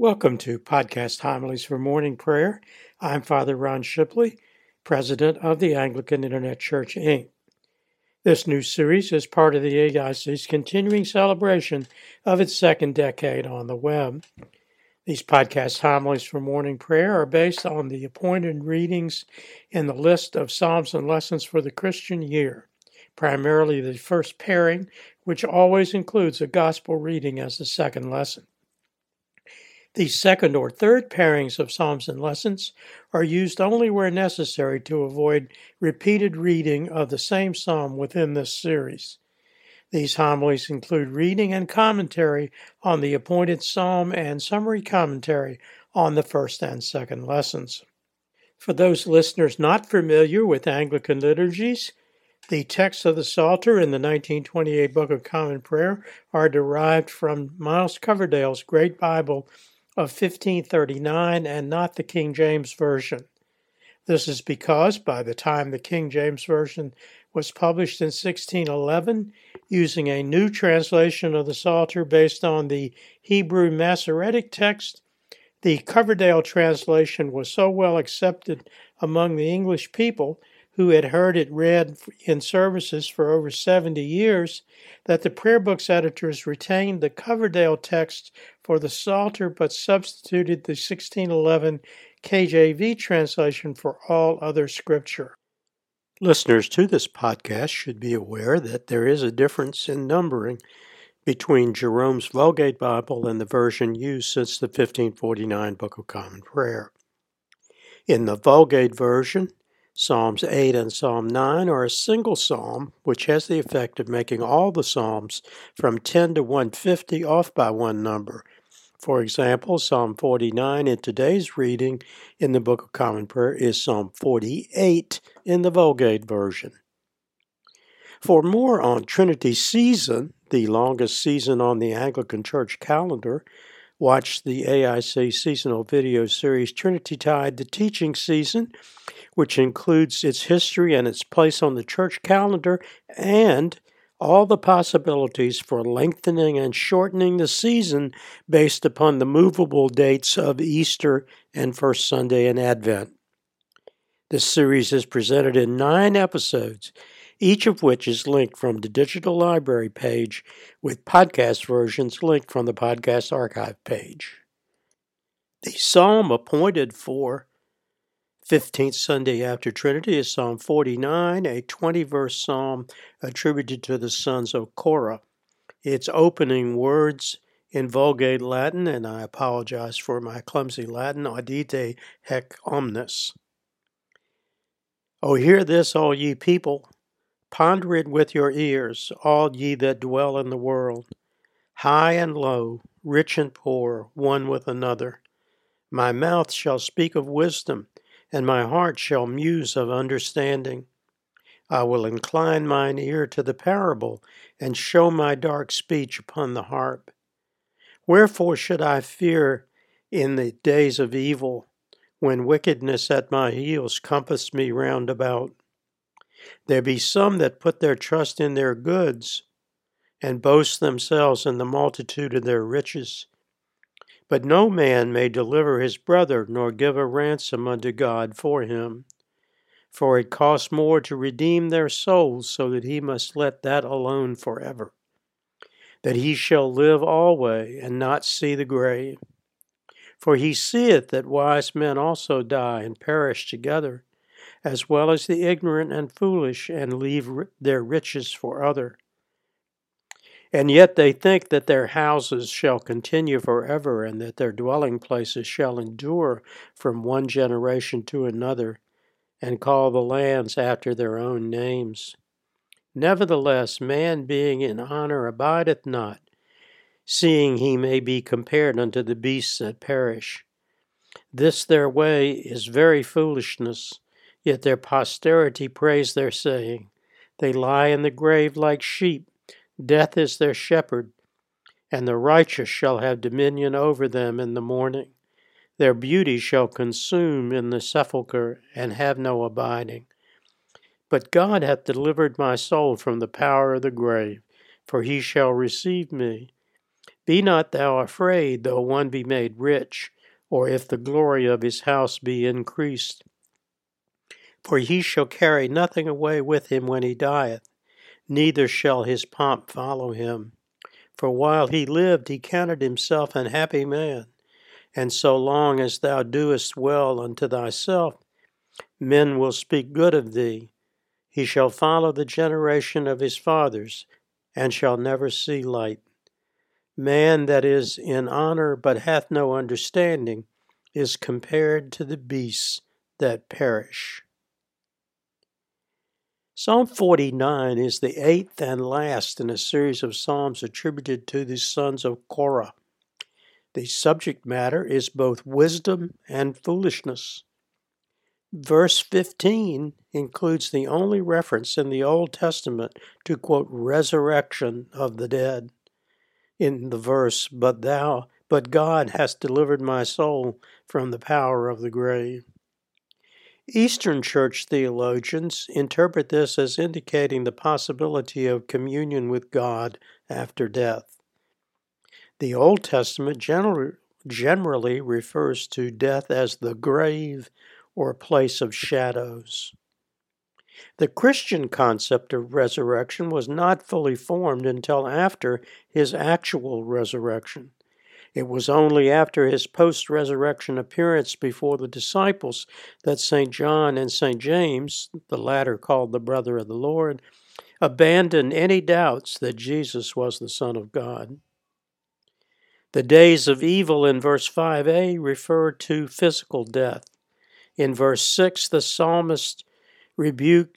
Welcome to Podcast Homilies for Morning Prayer. I'm Father Ron Shibley, President of the Anglican Internet Church, Inc. This new series is part of the AIC's continuing celebration of its second decade on the web. These podcast homilies for morning prayer are based on the appointed readings in the list of Psalms and lessons for the Christian year, primarily the first pairing, which always includes a gospel reading as the second lesson. The second or third pairings of Psalms and lessons are used only where necessary to avoid repeated reading of the same psalm within this series. These homilies include reading and commentary on the appointed psalm and summary commentary on the first and second lessons. For those listeners not familiar with Anglican liturgies, the texts of the Psalter in the 1928 Book of Common Prayer are derived from Miles Coverdale's Great Bible of 1539 and not the King James Version. This is because by the time the King James Version was published in 1611, using a new translation of the Psalter based on the Hebrew Masoretic text, the Coverdale translation was so well accepted among the English people who had heard it read in services for over 70 years, that the prayer book's editors retained the Coverdale text for the Psalter but substituted the 1611 KJV translation for all other scripture. Listeners to this podcast should be aware that there is a difference in numbering between Jerome's Vulgate Bible and the version used since the 1549 Book of Common Prayer. In the Vulgate version, Psalms 8 and Psalm 9 are a single psalm, which has the effect of making all the psalms from 10 to 150 off by one number. For example, Psalm 49 in today's reading in the Book of Common Prayer is Psalm 48 in the Vulgate version. For more on Trinity Season, the longest season on the Anglican Church calendar, watch the AIC seasonal video series Trinity Tide, the teaching season, which includes its history and its place on the church calendar and all the possibilities for lengthening and shortening the season based upon the movable dates of Easter and First Sunday in Advent. This series is presented in nine episodes, each of which is linked from the digital library page, with podcast versions linked from the podcast archive page. The psalm appointed for 15th Sunday after Trinity is Psalm 49, a 20 verse psalm attributed to the sons of Korah. Its opening words in Vulgate Latin, and I apologize for my clumsy Latin, audite haec omnes. O hear this, all ye people, ponder it with your ears, all ye that dwell in the world, high and low, rich and poor, one with another. My mouth shall speak of wisdom and my heart shall muse of understanding. I will incline mine ear to the parable, and show my dark speech upon the harp. Wherefore should I fear in the days of evil, when wickedness at my heels compass me round about? There be some that put their trust in their goods, and boast themselves in the multitude of their riches. But no man may deliver his brother, nor give a ransom unto God for him. For it costs more to redeem their souls, so that he must let that alone forever, that he shall live alway, and not see the grave. For he seeth that wise men also die and perish together, as well as the ignorant and foolish, and leave their riches for other. And yet they think that their houses shall continue forever, and that their dwelling places shall endure from one generation to another, and call the lands after their own names. Nevertheless, man being in honor abideth not, seeing he may be compared unto the beasts that perish. This their way is very foolishness, yet their posterity praise their saying. They lie in the grave like sheep Death is their shepherd, and the righteous shall have dominion over them in the morning. Their beauty shall consume in the sepulchre, and have no abiding. But God hath delivered my soul from the power of the grave, for he shall receive me. Be not thou afraid, though one be made rich, or if the glory of his house be increased. For he shall carry nothing away with him when he dieth, neither shall his pomp follow him. For while he lived, he counted himself an happy man. And so long as thou doest well unto thyself, men will speak good of thee. He shall follow the generation of his fathers, and shall never see light. Man that is in honor but hath no understanding is compared to the beasts that perish. Psalm 49 is the eighth and last in a series of psalms attributed to the sons of Korah. The subject matter is both wisdom and foolishness. Verse 15 includes the only reference in the Old Testament to, quote, resurrection of the dead in the verse, But thou, but God hast delivered my soul from the power of the grave. Eastern Church theologians interpret this as indicating the possibility of communion with God after death. The Old Testament generally, refers to death as the grave or place of shadows. The Christian concept of resurrection was not fully formed until after his actual resurrection. It was only after his post resurrection appearance before the disciples that St. John and St. James, the latter called the brother of the Lord, abandoned any doubts that Jesus was the Son of God. The days of evil in verse 5a refer to physical death. In verse 6, the psalmist rebuke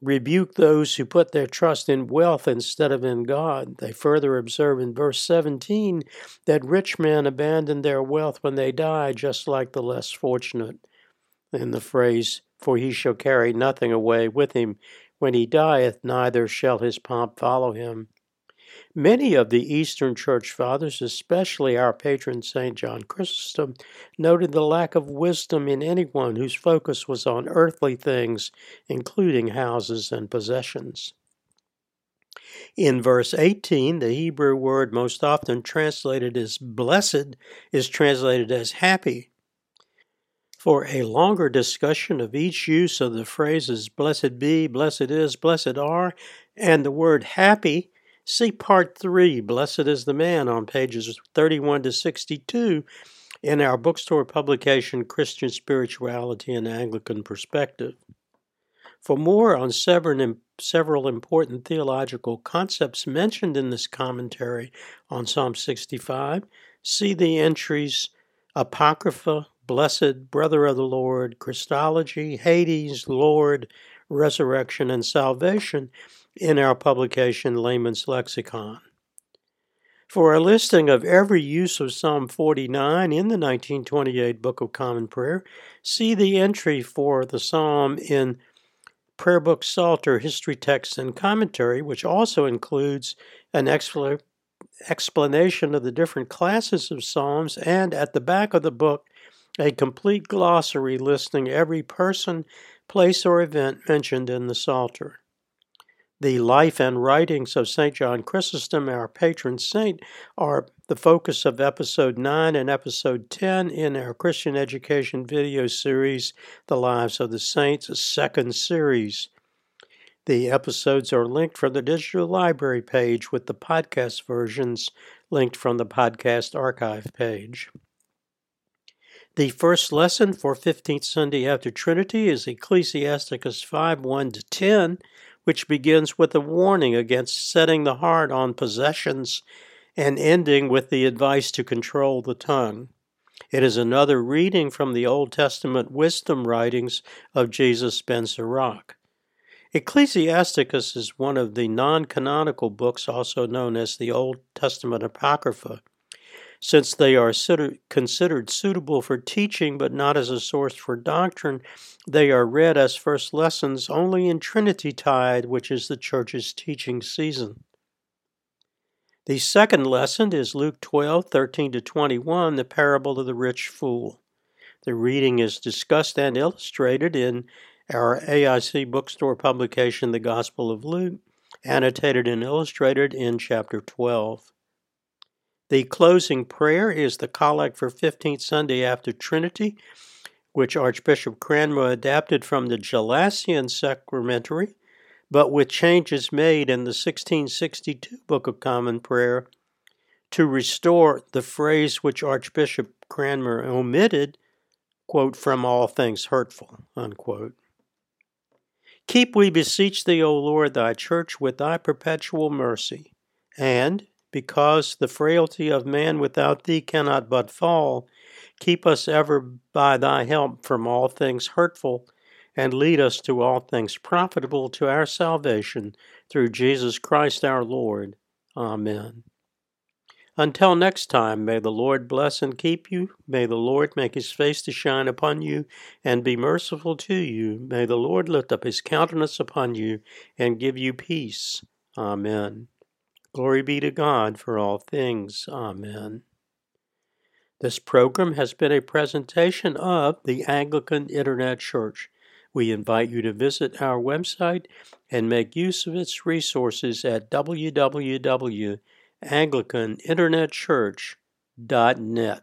rebuke those who put their trust in wealth instead of in God. They further observe in verse 17 that rich men abandon their wealth when they die, just like the less fortunate. In the phrase, For he shall carry nothing away with him when he dieth, neither shall his pomp follow him. Many of the Eastern Church Fathers, especially our patron St. John Chrysostom, noted the lack of wisdom in anyone whose focus was on earthly things, including houses and possessions. In verse 18, the Hebrew word most often translated as blessed is translated as happy. For a longer discussion of each use of the phrases blessed be, blessed is, blessed are, and the word happy, See Part 3, Blessed is the Man, on pages 31 to 62 in our bookstore publication, Christian Spirituality and Anglican Perspective. For more on several important theological concepts mentioned in this commentary on Psalm 65, see the entries Apocrypha, Blessed, Brother of the Lord, Christology, Hades, Lord, Resurrection, and Salvation in our publication Layman's Lexicon. For a listing of every use of Psalm 49 in the 1928 Book of Common Prayer, see the entry for the psalm in Prayer Book Psalter History Text and Commentary, which also includes an explanation of the different classes of psalms, and at the back of the book, a complete glossary listing every person, place, or event mentioned in the Psalter. The life and writings of St. John Chrysostom, our patron saint, are the focus of episode 9 and episode 10 in our Christian education video series, The Lives of the Saints, a second series. The episodes are linked from the digital library page with the podcast versions linked from the podcast archive page. The first lesson for 15th Sunday after Trinity is Ecclesiasticus 5 1 to 10 which begins with a warning against setting the heart on possessions and ending with the advice to control the tongue. It is another reading from the Old Testament wisdom writings of Jesus ben Sirach. Ecclesiasticus is one of the non canonical books, also known as the Old Testament Apocrypha since they are considered suitable for teaching but not as a source for doctrine, they are read as first lessons only in Trinity Tide, which is the Church's teaching season. The second lesson is Luke 12, 13 to 21, the parable of the rich fool. The reading is discussed and illustrated in our AIC bookstore publication, The Gospel of Luke, annotated and illustrated in chapter 12. The closing prayer is the Collect for 15th Sunday after Trinity, which Archbishop Cranmer adapted from the Gelasian Sacramentary, but with changes made in the 1662 Book of Common Prayer to restore the phrase which Archbishop Cranmer omitted, quote, from all things hurtful, unquote. Keep, we beseech thee, O Lord, thy church with thy perpetual mercy, and, because the frailty of man without thee cannot but fall, keep us ever by thy help from all things hurtful, and lead us to all things profitable to our salvation, through Jesus Christ our Lord. Amen. Until next time, may the Lord bless and keep you. May the Lord make his face to shine upon you and be merciful to you. May the Lord lift up his countenance upon you and give you peace. Amen. Glory be to God for all things. Amen. This program has been a presentation of the Anglican Internet Church. We invite you to visit our website and make use of its resources at www.anglicaninternetchurch.net.